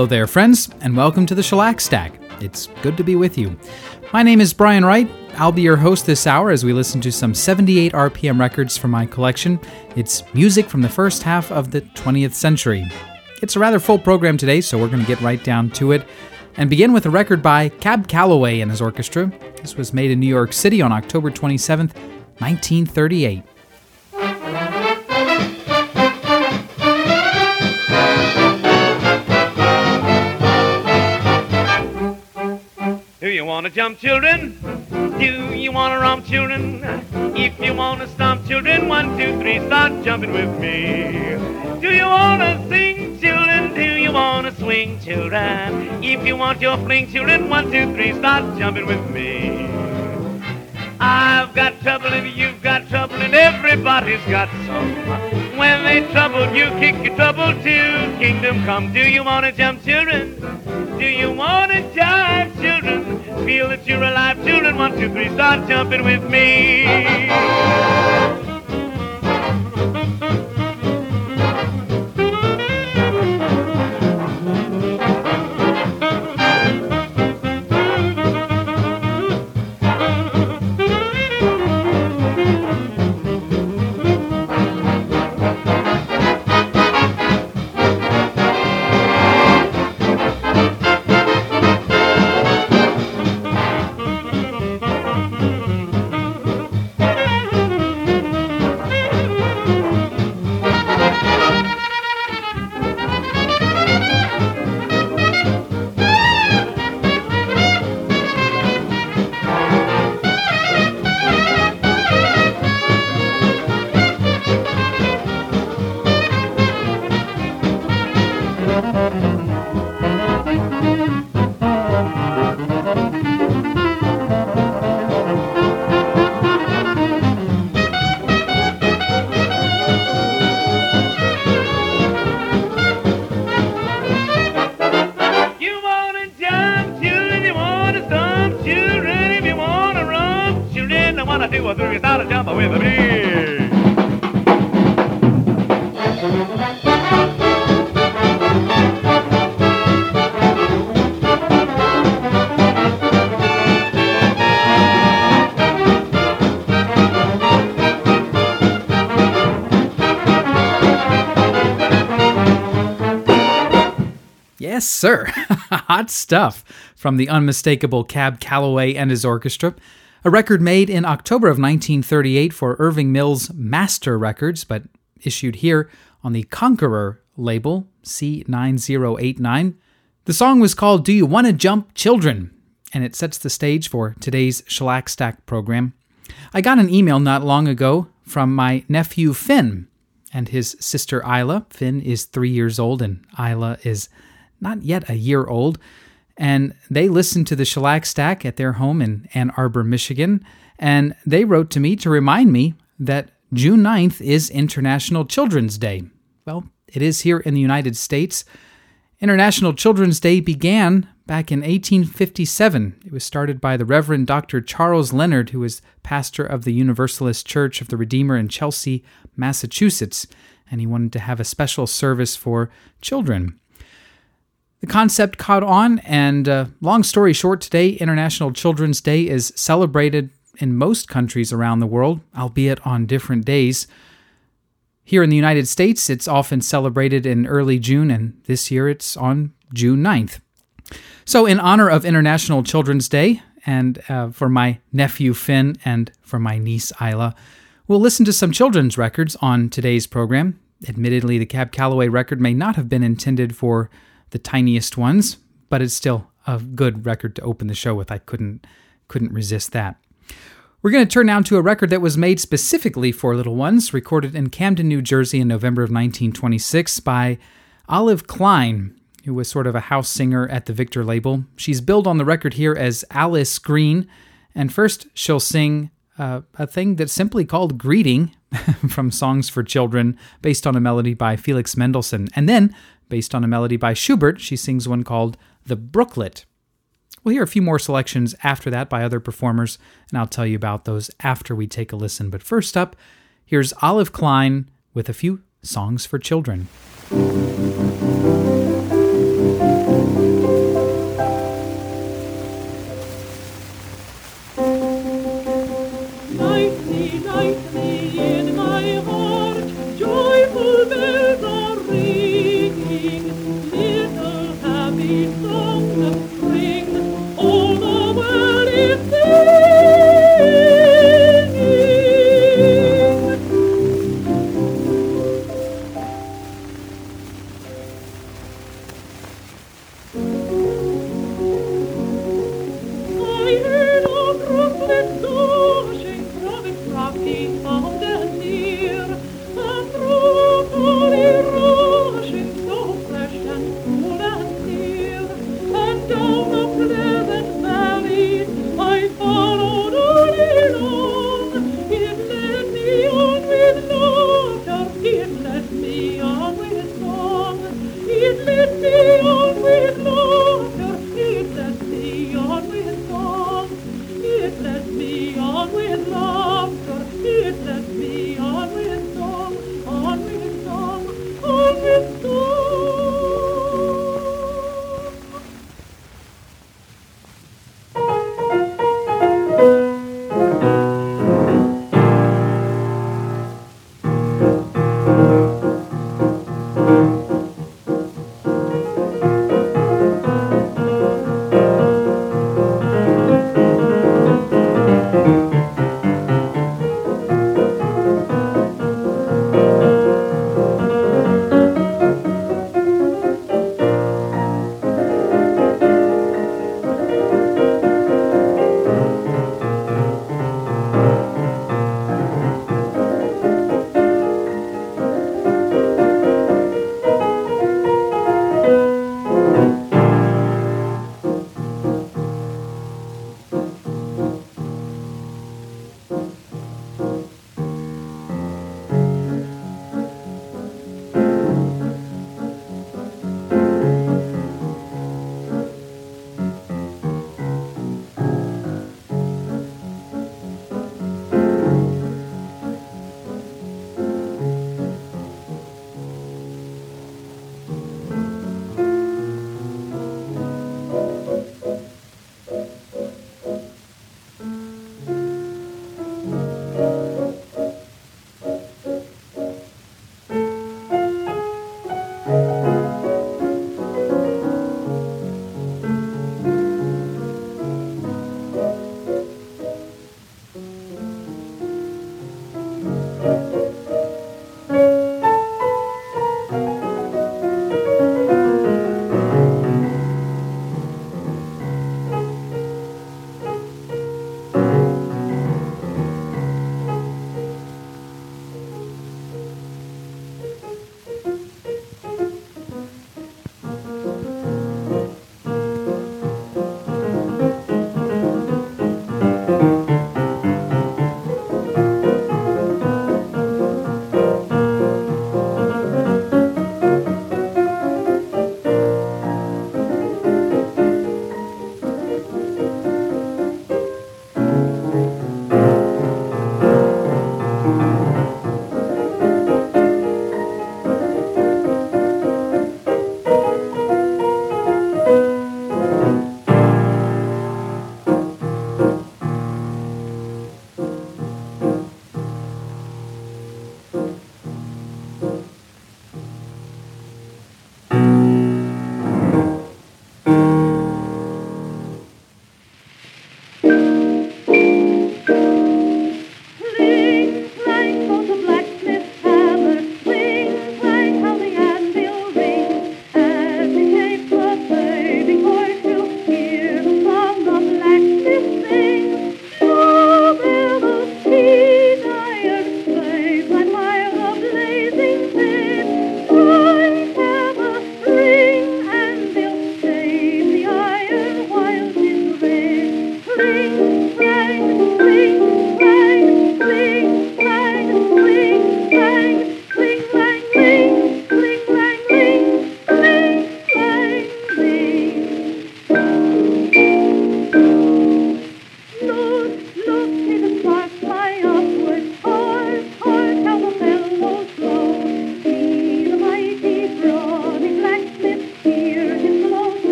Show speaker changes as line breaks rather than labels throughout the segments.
hello there, friends, and welcome to the Shellac Stack. It's good to be with you. My name is Brian Wright. I'll be your host this hour as we listen to some 78 RPM records from my collection. It's music from the first half of the 20th century. It's a rather full program today, so we're going to get right down to it and begin with a record by Cab Calloway and his orchestra. This was made in New York City on October 27th, 1938.
Want to jump, children? Do you want to romp, children? If you want to stomp, children, one, two, three, start jumping with me. Do you want to sing, children? Do you want to swing, children? If you want your fling, children, one, two, three, start jumping with me. I've got trouble and you've got trouble and everybody's got some. When they trouble you, kick your trouble too. Kingdom come. Do you want to jump, children? Do you want to jive, children? Feel that you're alive, children. One, two, three, start jumping with me.
Sir. Hot stuff from the unmistakable Cab Calloway and his orchestra. A record made in October of 1938 for Irving Mills Master Records, but issued here on the Conqueror label, C9089. The song was called Do You Want to Jump Children? and it sets the stage for today's Shellac Stack program. I got an email not long ago from my nephew Finn and his sister Isla. Finn is three years old and Isla is not yet a year old, and they listened to the Shellac Stack at their home in Ann Arbor, Michigan, and they wrote to me to remind me that June 9th is International Children's Day. Well, it is here in the United States. International Children's Day began back in 1857. It was started by the Reverend Dr. Charles Leonard, who was pastor of the Universalist Church of the Redeemer in Chelsea, Massachusetts, and he wanted to have a special service for children. The concept caught on, and uh, long story short, today, International Children's Day is celebrated in most countries around the world, albeit on different days. Here in the United States, it's often celebrated in early June, and this year it's on June 9th. So, in honor of International Children's Day, and uh, for my nephew Finn and for my niece Isla, we'll listen to some children's records on today's program. Admittedly, the Cab Calloway record may not have been intended for the tiniest ones, but it's still a good record to open the show with. I couldn't couldn't resist that. We're going to turn now to a record that was made specifically for little ones, recorded in Camden, New Jersey in November of 1926 by Olive Kline, who was sort of a house singer at the Victor label. She's billed on the record here as Alice Green, and first she'll sing uh, a thing that's simply called Greeting from Songs for Children, based on a melody by Felix Mendelssohn. And then Based on a melody by Schubert, she sings one called The Brooklet. We'll hear a few more selections after that by other performers, and I'll tell you about those after we take a listen. But first up, here's Olive Kline with a few songs for children.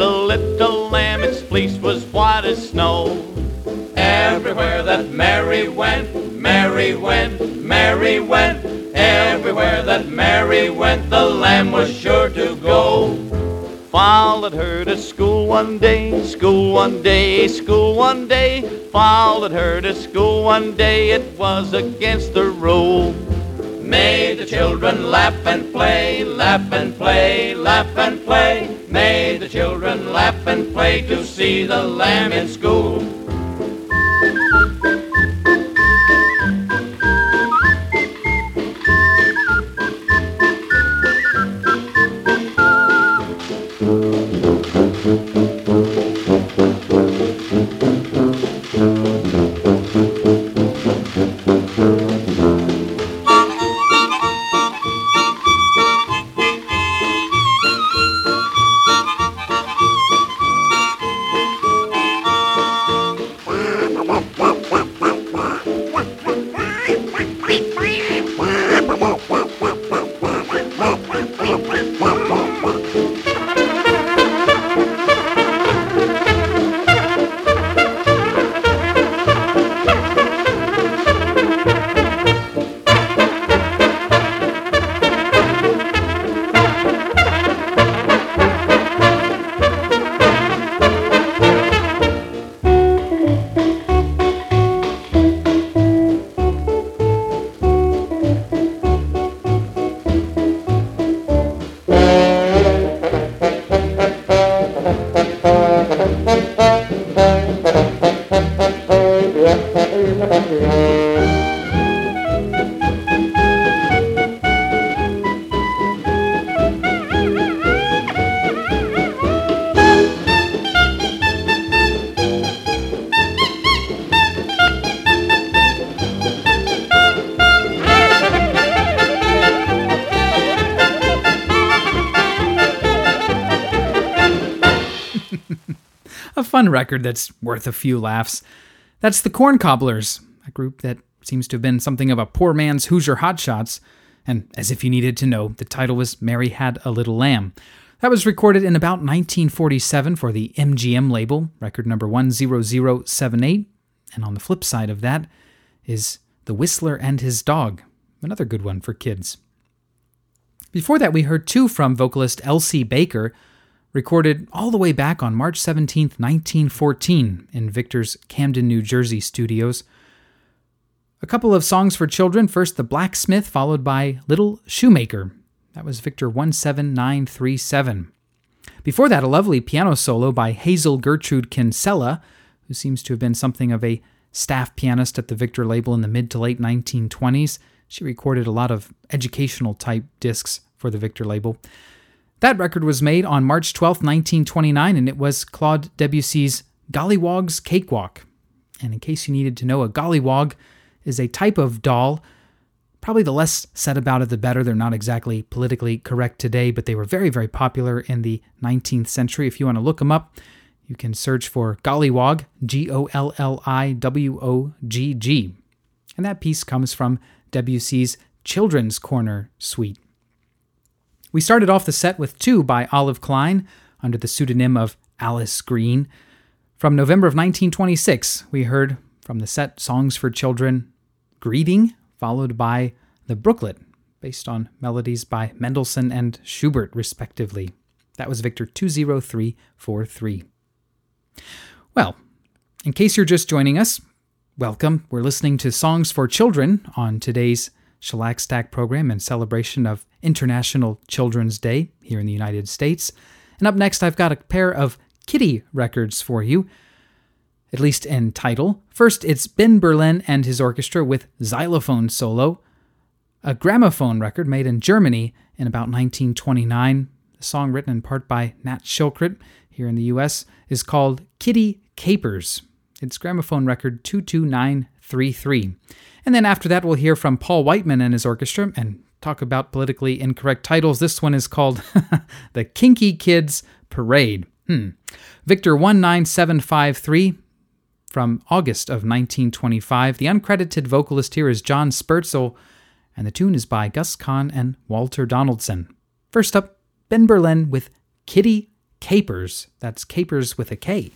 Had a little lamb, its fleece was white as snow. Everywhere that Mary went, Mary went, Mary went. Everywhere that Mary went, the lamb was sure to go. Followed her to school one day, school one day, school one day. Followed her to school one day, it was against the rule. Made the children laugh and play, laugh and play, laugh and play. Made the children laugh and play to see the lamb in school.
A fun record that's worth a few laughs. That's the Korn Kobblers, a group that seems to have been something of a poor man's Hoosier Hotshots. And as if you needed to know, the title was Mary Had a Little Lamb. That was recorded in about 1947 for the MGM label, record number 10078. And on the flip side of that is The Whistler and His Dog, another good one for kids. Before that, we heard two from vocalist Elsie Baker, recorded all the way back on March 17, 1914, in Victor's Camden, New Jersey studios. A couple of songs for children first, The Blacksmith, followed by Little Shoemaker. That was Victor 17937. Before that, a lovely piano solo by Hazel Gertrude Kinscella, who seems to have been something of a staff pianist at the Victor label in the mid to late 1920s. She recorded a lot of educational type discs for the Victor label. That record was made on March 12, 1929, and it was Claude Debussy's Golliwogg's Cakewalk. And in case you needed to know, a golliwog is a type of doll. Probably the less said about it, the better. They're not exactly politically correct today, but they were very, very popular in the 19th century. If you want to look them up, you can search for Golliwogg, G O L L I W O G G. And that piece comes from Debussy's Children's Corner Suite. We started off the set with two by Olive Kline under the pseudonym of Alice Green. From November of 1926, we heard from the set Songs for Children, Greeting, followed by The Brooklet, based on melodies by Mendelssohn and Schubert, respectively. That was Victor 20343. Well, In case you're just joining us, welcome. We're listening to Songs for Children on today's Shellac Stack program in celebration of International Children's Day here in the United States. And up next, I've got a pair of kitty records for you, at least in title. First, it's Ben Berlin and his orchestra with xylophone solo, a gramophone record made in Germany in about 1929. The song, written in part by Nat Shilkret here in the US, is called Kitty Capers. It's gramophone record 22933. And then after that, we'll hear from Paul Whiteman and his orchestra and talk about politically incorrect titles. This one is called The Kinky Kids Parade. Hmm. Victor 19753 from August of 1925. The uncredited vocalist here is John Spertzel, and the tune is by Gus Kahn and Walter Donaldson. First up, Ben Berlin with Kitty Capers. That's Capers with a K.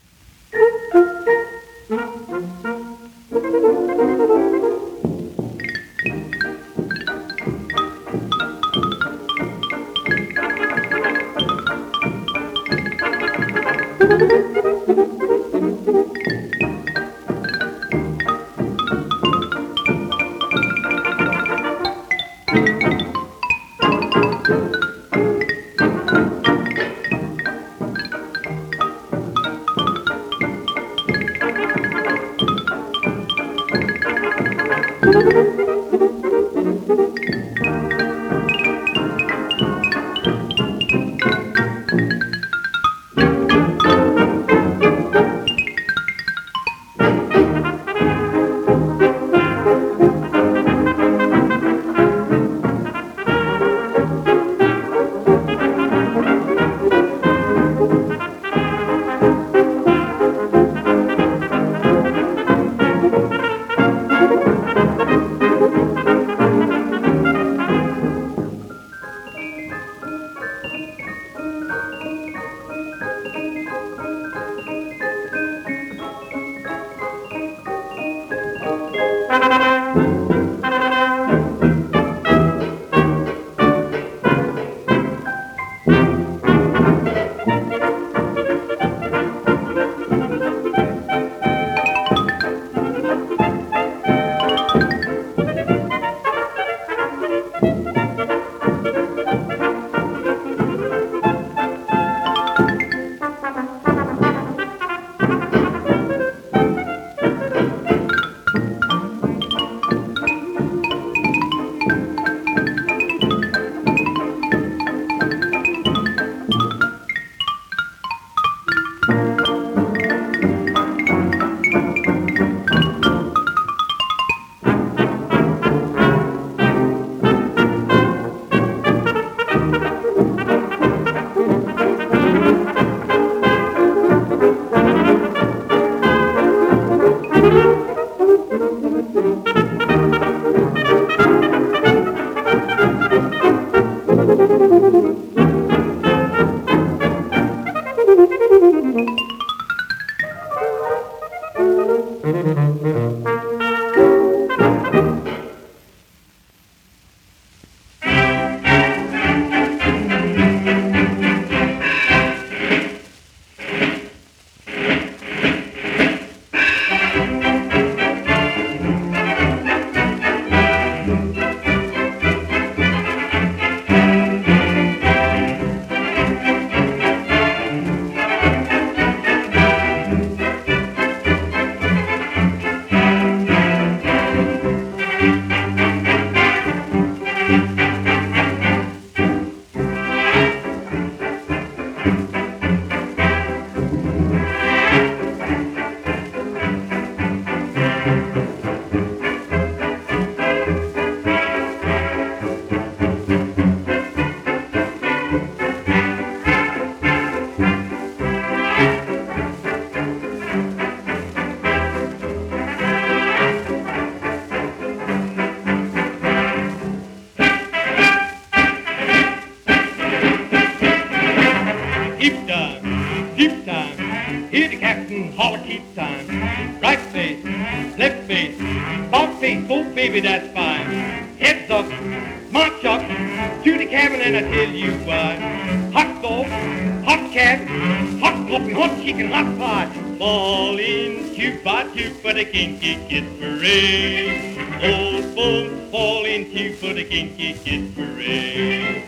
kinky kid parade. Old folks falling two for the kinky kid parade.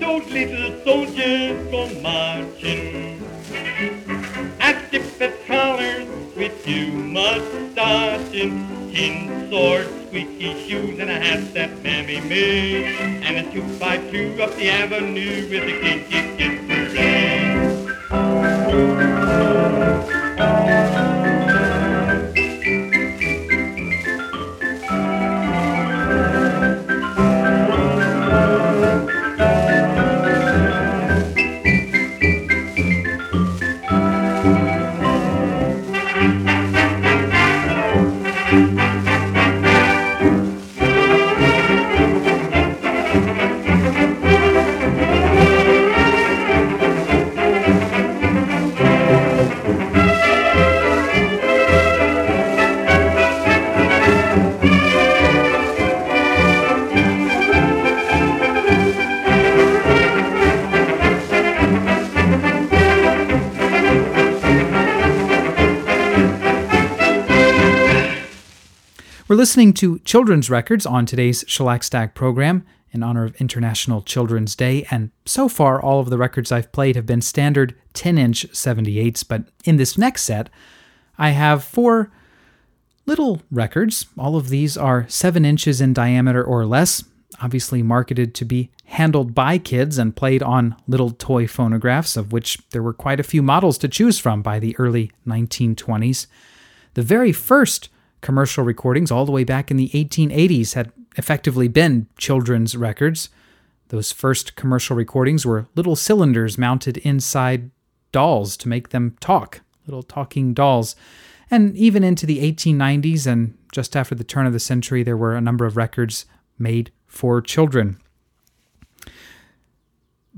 Those little soldiers go marching, active as colors with two mustaching, tin swords, squeaky shoes, and a hat that mammy made, and a two by two up the avenue with the kinky kid parade.
Listening to children's records on today's Shellac Stack program in honor of International Children's Day, and so far all of the records I've played have been standard 10 inch 78s, but in this next set, I have four little records. All of these are 7 inches in diameter or less, obviously marketed to be handled by kids and played on little toy phonographs, of which there were quite a few models to choose from by the early 1920s. The very first commercial recordings, all the way back in the 1880s, had effectively been children's records. Those first commercial recordings were little cylinders mounted inside dolls to make them talk, little talking dolls. And even into the 1890s and just after the turn of the century, there were a number of records made for children.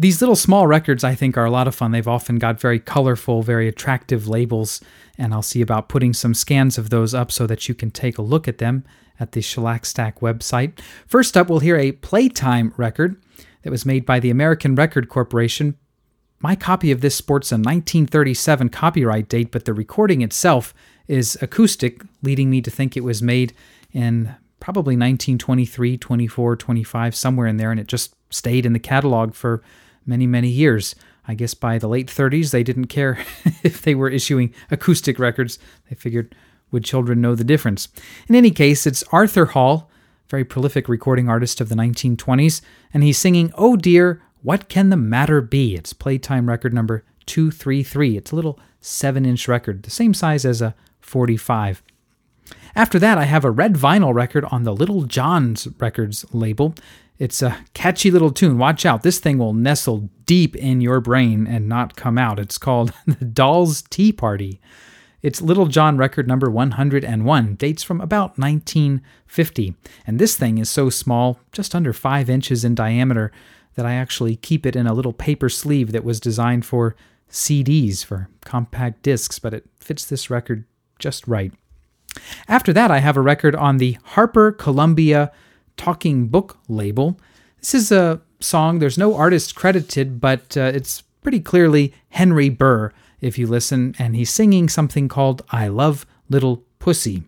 These little small records, I think, are a lot of fun. They've often got very colorful, very attractive labels, and I'll see about putting some scans of those up so that you can take a look at them at the Shellac Stack website. First up, we'll hear a Playtime record that was made by the American Record Corporation. My copy of this sports a 1937 copyright date, but the recording itself is acoustic, leading me to think it was made in probably 1923, 24, 25, somewhere in there, and it just stayed in the catalog for many, many years. I guess by the late 30s, they didn't care if they were issuing acoustic records. They figured, would children know the difference? In any case, it's Arthur Hall, very prolific recording artist of the 1920s, and he's singing Oh Dear, What Can the Matter Be? It's Playtime record number 233. It's a little 7 inch record, the same size as a 45. After that, I have a red vinyl record on the Little John's Records label. It's a catchy little tune. Watch out, this thing will nestle deep in your brain and not come out. It's called The Doll's Tea Party. It's Little John record number 101, dates from about 1950. And this thing is so small, just under 5 inches in diameter, that I actually keep it in a little paper sleeve that was designed for CDs, for compact discs, but it fits this record just right. After that, I have a record on the Harper Columbia Talking Book label. This is a song, there's no artist credited, but uh, it's pretty clearly Henry Burr if you listen, and he's singing something called I Love Little Pussy.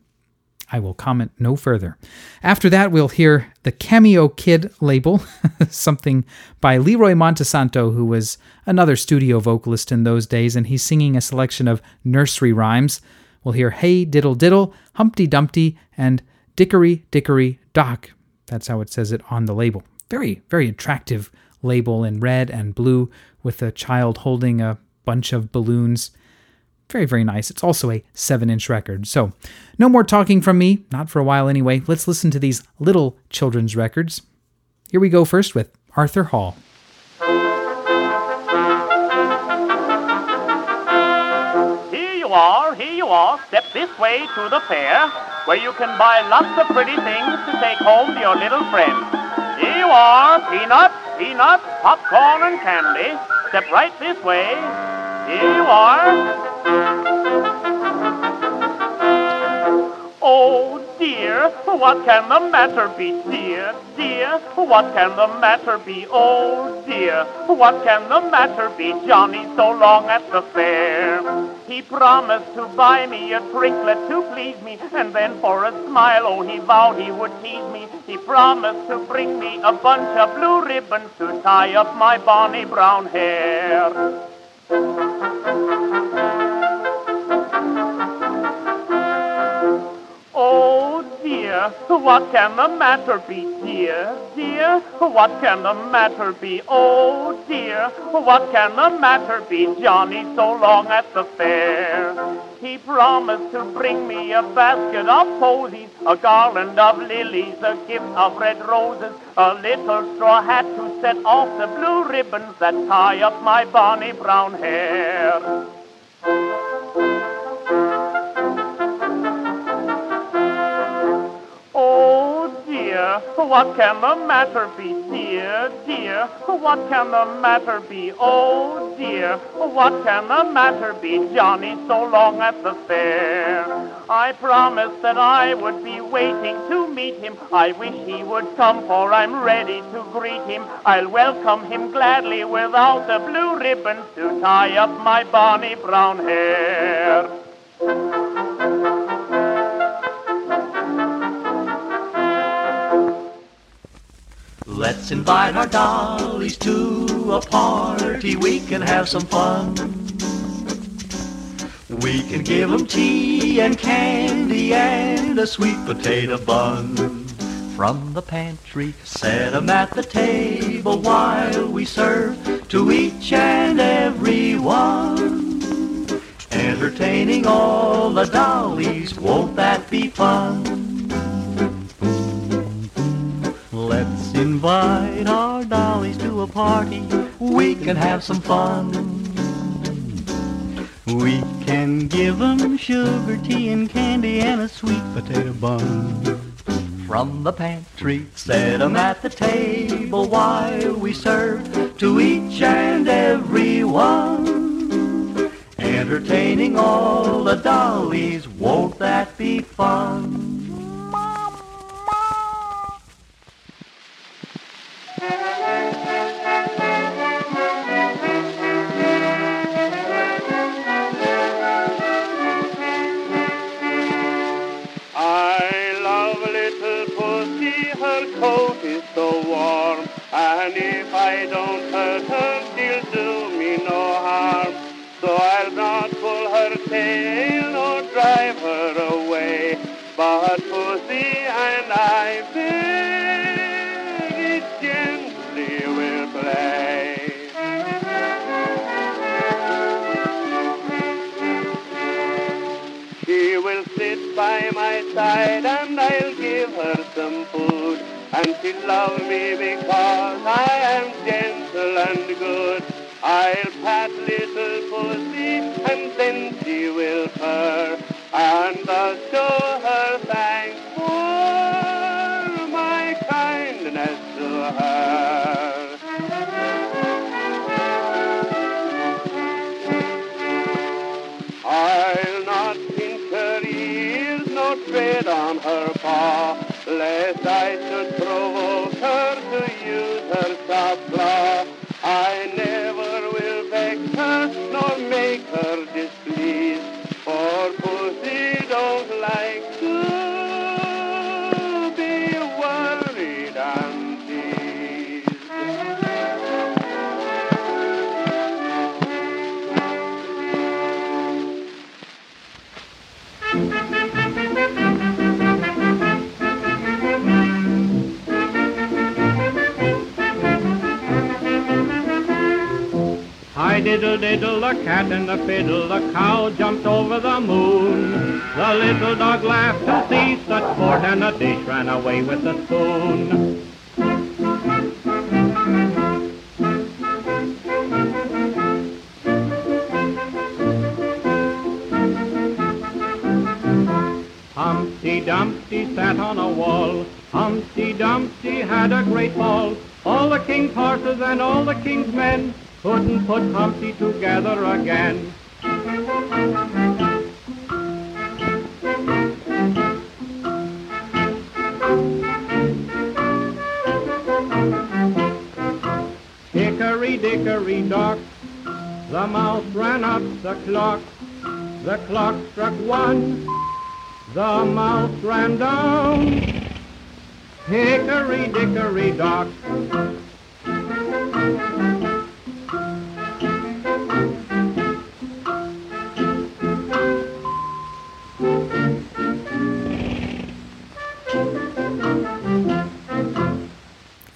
I will comment no further. After that, we'll hear the Cameo Kid label, something by Leroy Montesanto, who was another studio vocalist in those days, and he's singing a selection of nursery rhymes. We'll hear Hey Diddle Diddle, Humpty Dumpty, and Dickory Dickory Dock. That's how it says it on the label. Very, very attractive label in red and blue with a child holding a bunch of balloons. Very, very nice. It's also a 7 inch record. So, no more talking from me, not for a while anyway. Let's listen to these little children's records. Here we go first with Arthur Hall.
Here you are, here you are. Step this way to the fair, where you can buy lots of pretty things to take home to your little friends. Here you are, peanuts, peanuts, popcorn, and candy. Step right this way. Here you are. Oh dear, what can the matter be, dear, dear? What can the matter be? Oh dear, what can the matter be? Johnny so long at the fair. He promised to buy me a trinket to please me, and then for a smile, oh, he vowed he would tease me. He promised to bring me a bunch of blue ribbons to tie up my bonny brown hair. Dear, what can the matter be, dear, dear? What can the matter be? Oh dear, what can the matter be? Johnny so long at the fair. He promised to bring me a basket of posies, a garland of lilies, a gift of red roses, a little straw hat to set off the blue ribbons that tie up my bonny brown hair. What can the matter be, dear, dear? What can the matter be? Oh dear, what can the matter be? Johnny so long at the fair. I promised that I would be waiting to meet him. I wish he would come, for I'm ready to greet him. I'll welcome him gladly without the blue ribbons to tie up my bonny brown hair.
Let's invite our dollies to a party. We can have some fun. We can give 'em tea and candy and a sweet potato bun. From the pantry, set 'em at the table while we serve to each and every one. Entertaining all the dollies, won't that be fun? Invite our dollies to a party. We can have some fun. We can give 'em sugar, tea, and candy and a sweet potato bun. From the pantry, set 'em at the table while we serve to each and every one. Entertaining all the dollies, won't that be fun?
Diddle diddle, the cat and the fiddle, the cow jumped over the moon. The little dog laughed to see such sport, and the dish ran away with the spoon. Humpty Dumpty sat on a wall. Humpty Dumpty had a great fall. All the king's horses and all the king's men couldn't put Humpty together again. Hickory dickory dock, the mouse ran up the clock. The clock struck one, the mouse ran down. Hickory dickory dock.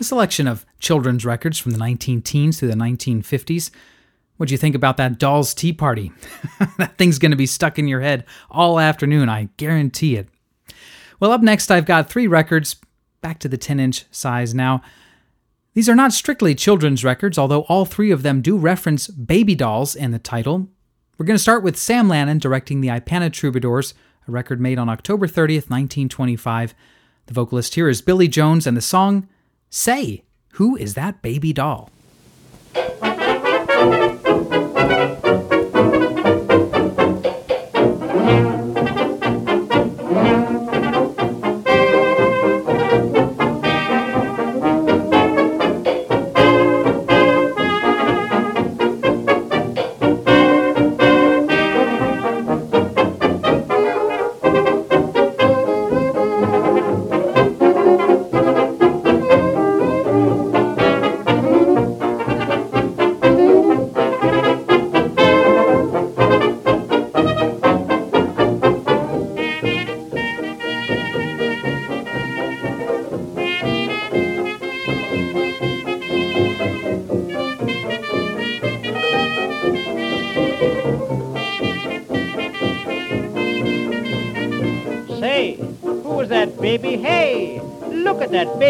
Selection of children's records from the 19 teens through the 1950s. What'd you think about that Doll's Tea Party? that thing's going to be stuck in your head all afternoon, I guarantee it. Well, up next, I've got three records, back to the 10 inch size now. These are not strictly children's records, although all three of them do reference baby dolls in the title. We're going to start with Sam Lanin directing the Ipana Troubadours, a record made on October 30th, 1925. The vocalist here is Billy Jones, and the song Say, Who is That Baby Doll?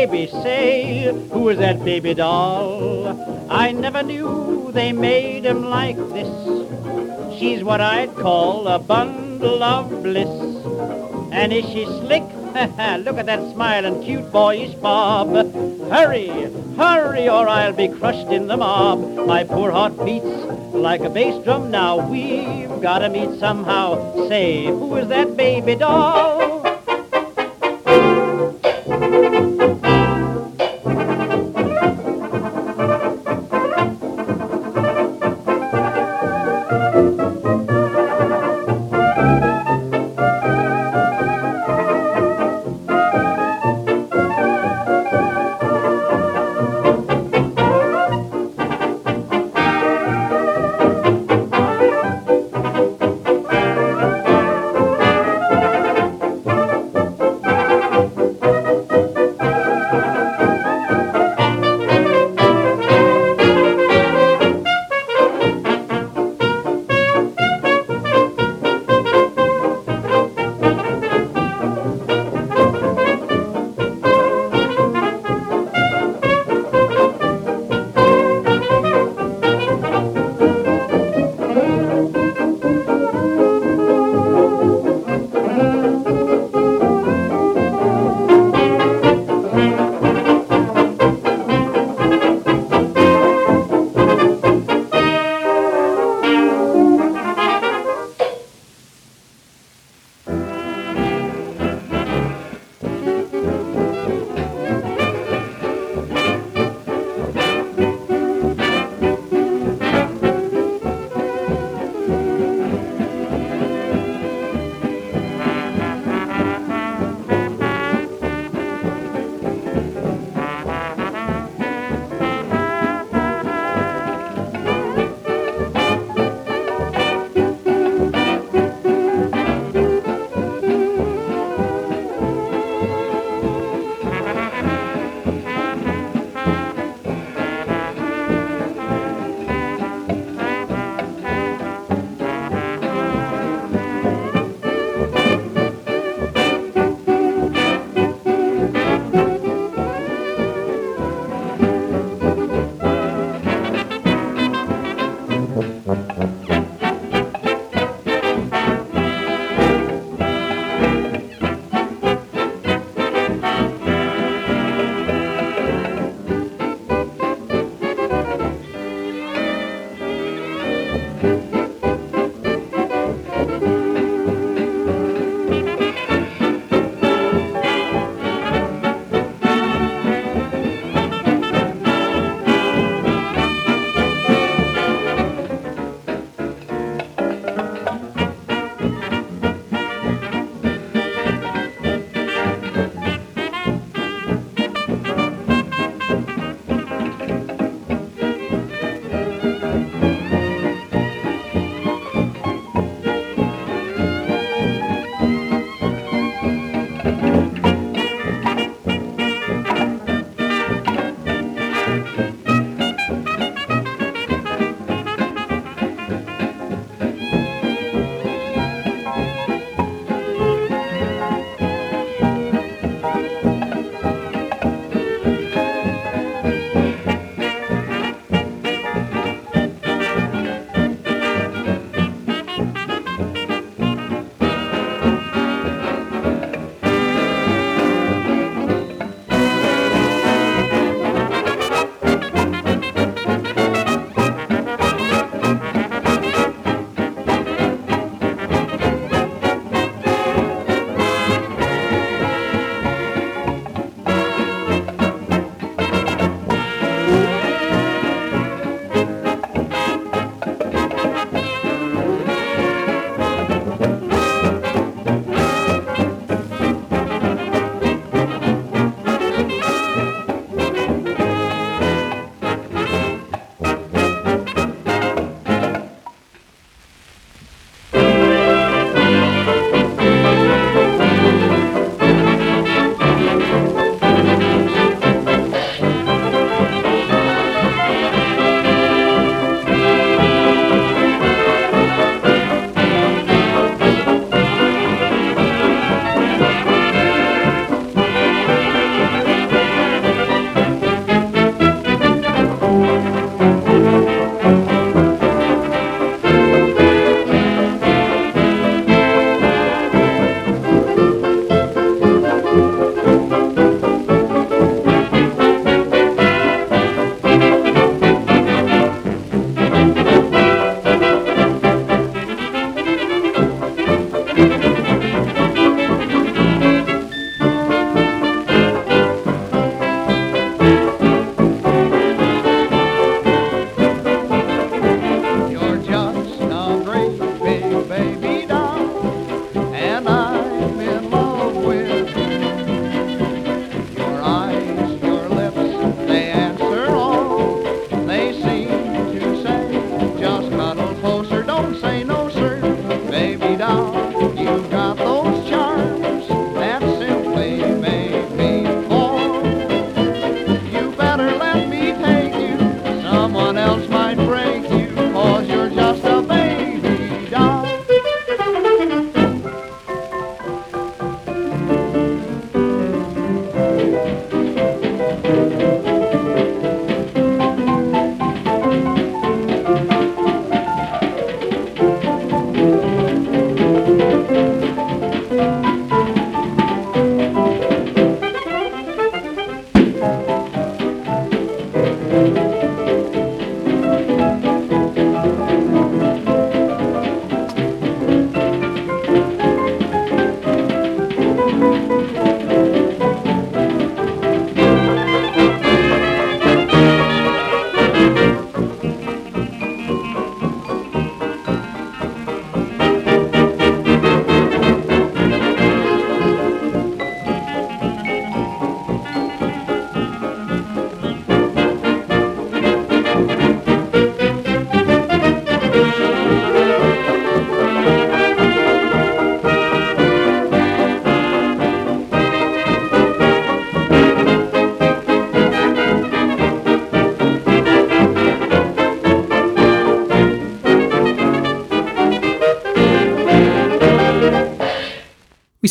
Baby. Say, who is that baby doll? I never knew they made him like this. She's what I'd call a bundle of bliss. And is she slick? look at that smiling cute boyish bob. Hurry, hurry, or I'll be crushed in the mob. My poor heart beats like a bass drum now. We've gotta meet somehow. Say, who is that baby doll?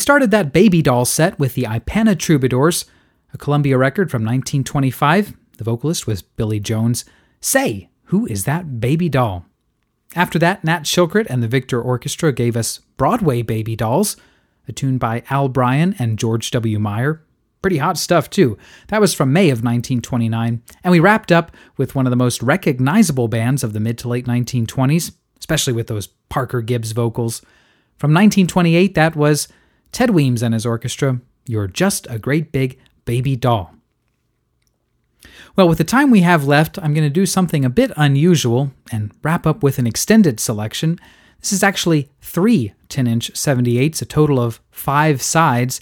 Started that baby doll set with the Ipana Troubadours, a Columbia record from 1925. The vocalist was Billy Jones. Say, who is that baby doll? After that, Nat Shilkret and the Victor Orchestra gave us Broadway Baby Dolls, a tune by Al Bryan and George W. Meyer. Pretty hot stuff, too. That was from May of 1929. And we wrapped up with one of the most recognizable bands of the mid to late 1920s, especially with those Parker Gibbs vocals. From 1928, that was Ted Weems and his orchestra, You're Just a Great Big Baby Doll. Well, with the time we have left, I'm going to do something a bit unusual and wrap up with an extended selection. This is actually three 10 inch 78s, a total of five sides.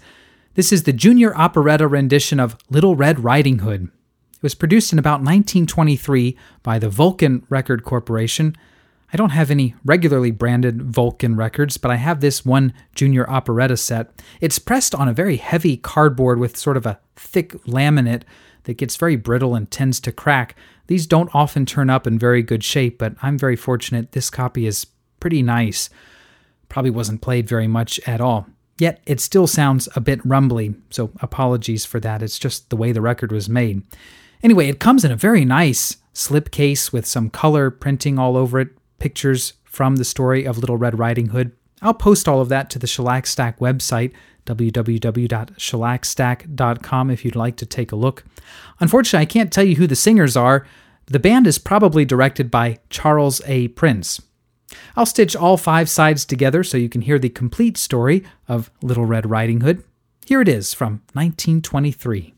This is the junior operetta rendition of Little Red Riding Hood. It was produced in about 1923 by the Vulcan Record Corporation. I don't have any regularly branded Vulcan records, but I have this one junior operetta set. It's pressed on a very heavy cardboard with sort of a thick laminate that gets very brittle and tends to crack. These don't often turn up in very good shape, but I'm very fortunate this copy is pretty nice. Probably wasn't played very much at all. Yet it still sounds a bit rumbly, so apologies for that. It's just the way the record was made. Anyway, it comes in a very nice slipcase with some color printing all over it, pictures from the story of Little Red Riding Hood. I'll post all of that to the Shellac Stack website, www.shellacstack.com, if you'd like to take a look. Unfortunately, I can't tell you who the singers are. The band is probably directed by Charles A. Prince. I'll stitch all five sides together so you can hear the complete story of Little Red Riding Hood. Here it is from 1923.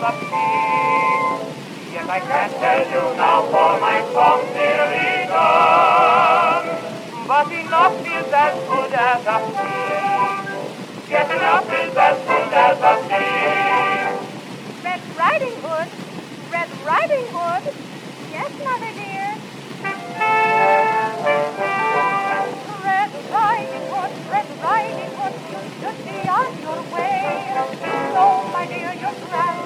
the peak. Yet I can't tell you now for my song nearly done. But enough is as good as a sleep. Yet enough is as good as a sleep. Red Riding Hood, Red Riding Hood. Yes, Mother dear. Red Riding Hood, Red Riding Hood, you should be on your way. So, my dear, you're grand.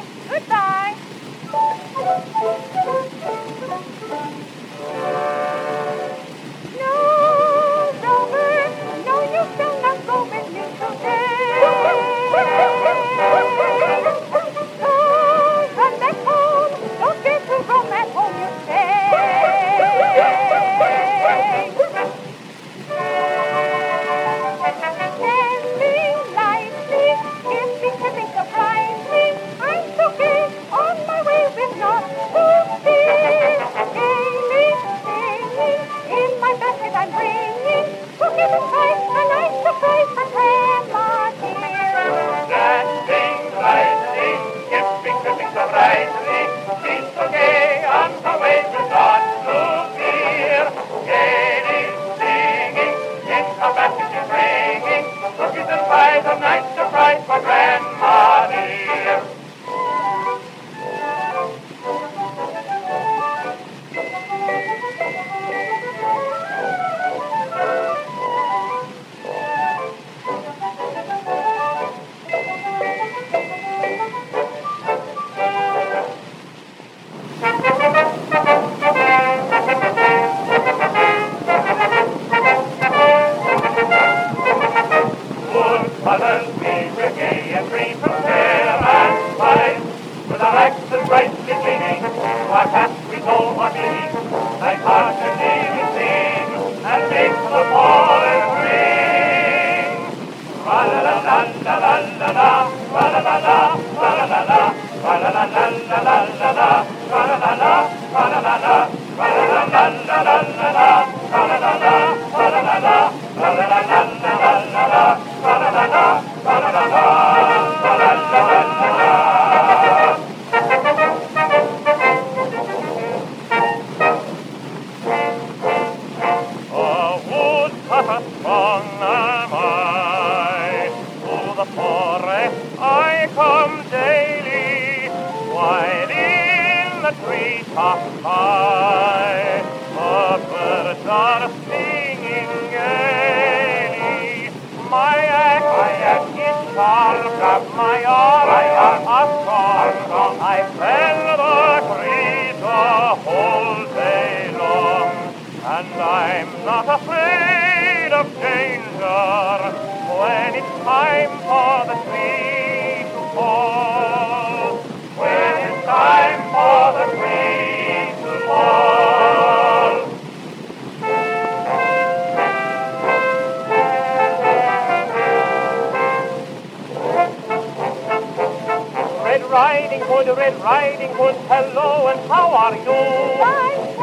Red Riding Hood, hello, and how are you?
Fine,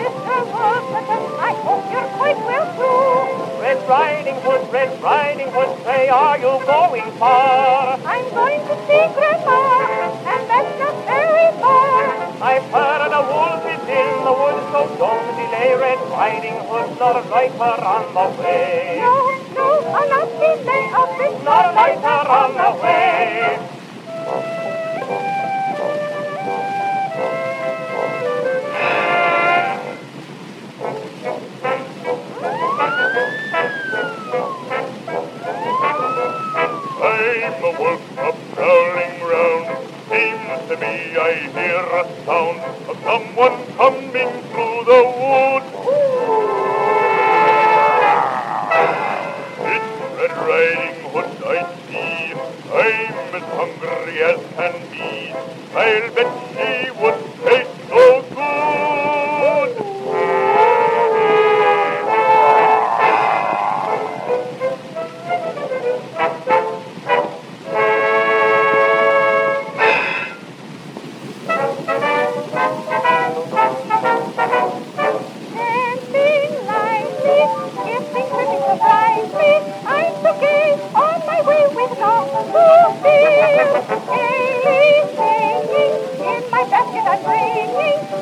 Mr. Wolverton. I hope you're quite well, too.
Red Riding Hood, Red Riding Hood, say, are you going far?
I'm going to see Grandma, and that's not very far.
I've heard a wolf is in the woods, so don't delay, Red Riding Hood, not a viper on the way.
No, no, I'll not delay, I'll be
not a viper on the way.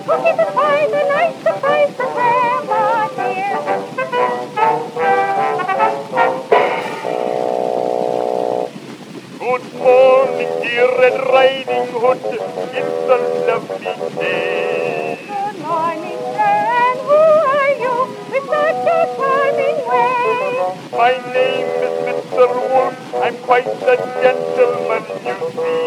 Cookies and pies are nice surprise for Grandma dear.
Good morning, dear Red Riding Hood. It's a lovely day.
Good morning, and who are you with such a charming way?
My name is Mr. Wolf. I'm quite a gentleman, you see.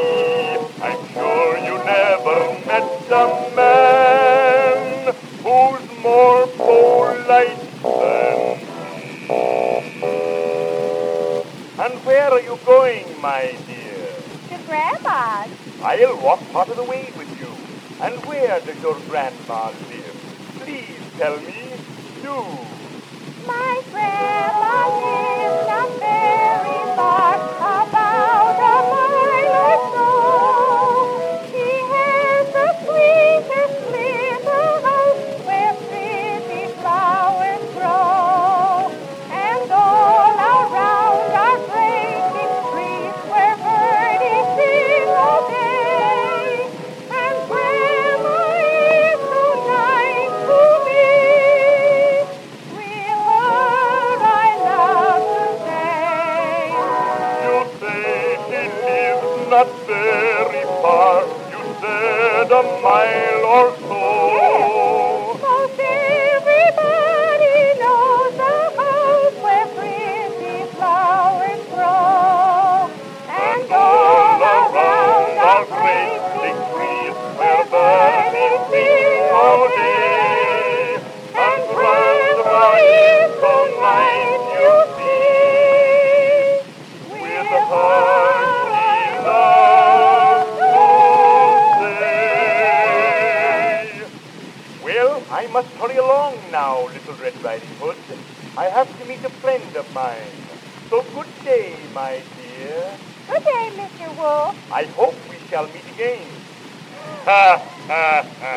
mine. So good day, my dear.
Good day, Mr. Wolf.
I hope we shall meet again. Ha ha ha.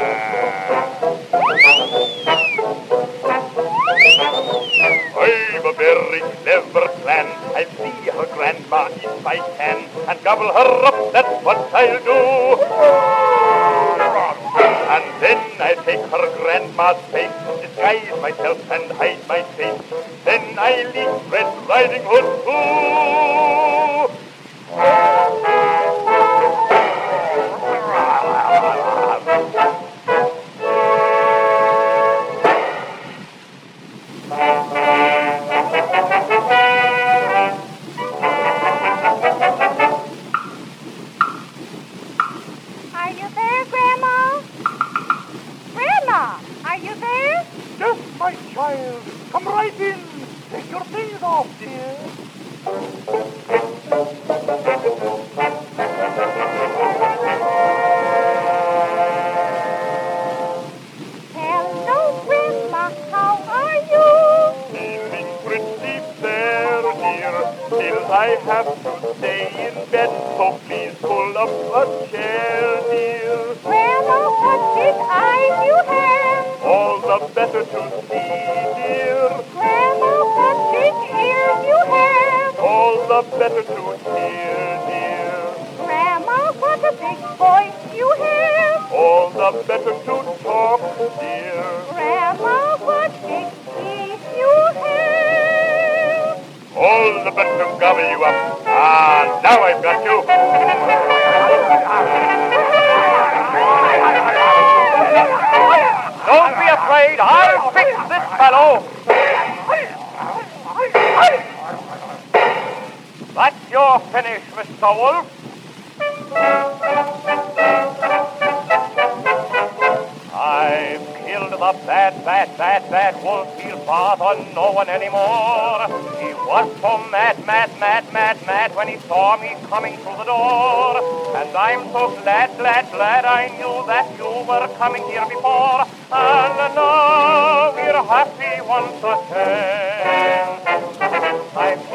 I've a very clever plan. I'll see her grandma if I can and gobble her up. That's what I'll do. And then I take her grandma's face, disguise myself Red Riding Hood. The better to hear, dear.
Grandma, what a big voice you have.
All the better to talk, dear.
Grandma, what big teeth you have.
All the better to gobble you up. Ah, now I've got you.
Don't be afraid. I'll fix this fellow. That's your finish, Mr. Wolf. I've killed the bad, bad, bad, bad wolf. He'll bother no one anymore. He was so mad, mad, mad, mad, mad when he saw me coming through the door. And I'm so glad, glad, glad I knew that you were coming here before. And now we're happy once again. The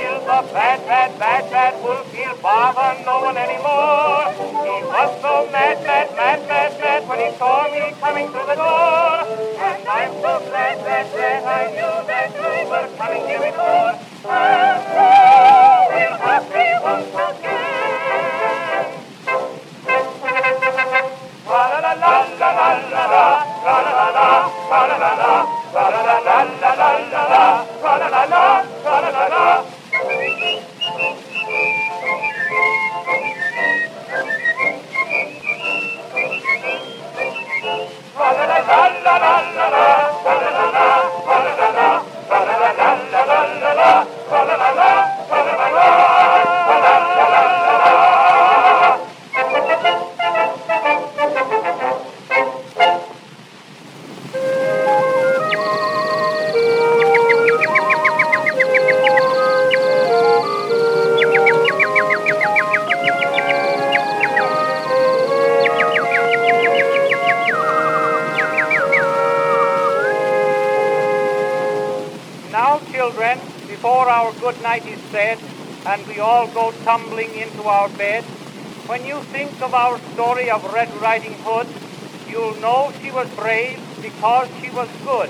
bad, bad, bad, bad wolf. He'll bother no one anymore. He was so mad, mad, mad, mad, mad when he saw me coming through the door. And I'm so glad, glad, glad I knew that you were coming here before. And now we're happy once again. La la la la la la la la la la la la la la la and we all go tumbling into our bed, when you think of our story of Red Riding Hood, you'll know she was brave because she was good.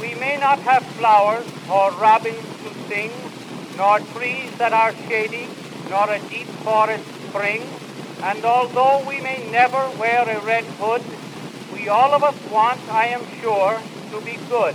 We may not have flowers or robins to sing, nor trees that are shady, nor a deep forest spring, and although we may never wear a red hood, we all of us want, I am sure, to be good.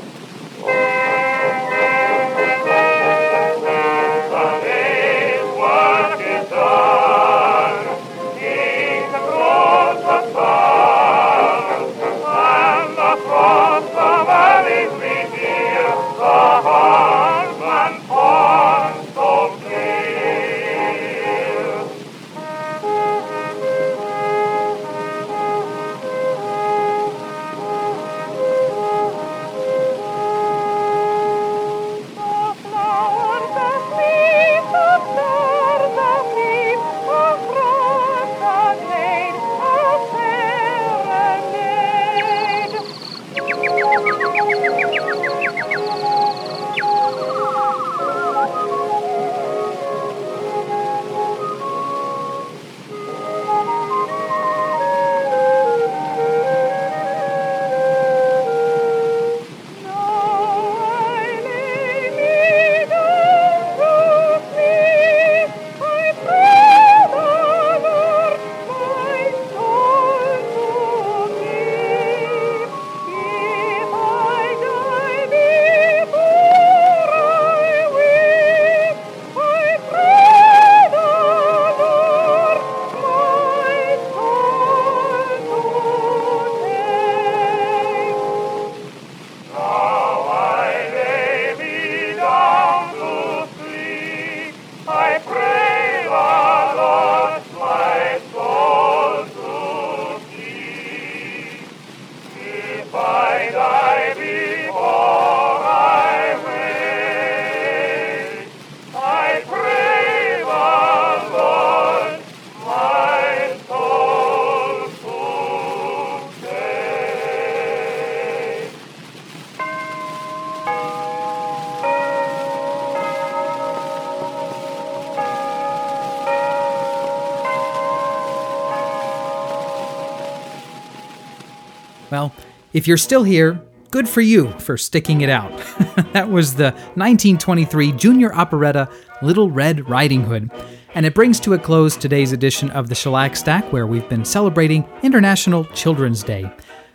If you're still here, good for you for sticking it out. that was the 1923 junior operetta Little Red Riding Hood. And it brings to a close today's edition of the Shellac Stack, where we've been celebrating International Children's Day.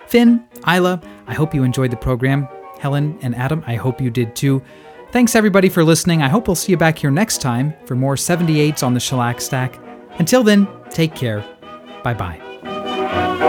Finn, Isla, I hope you enjoyed the program. Helen and Adam, I hope you did too. Thanks everybody for listening. I hope we'll see you back here next time for more 78s on the Shellac Stack. Until then, take care. Bye bye.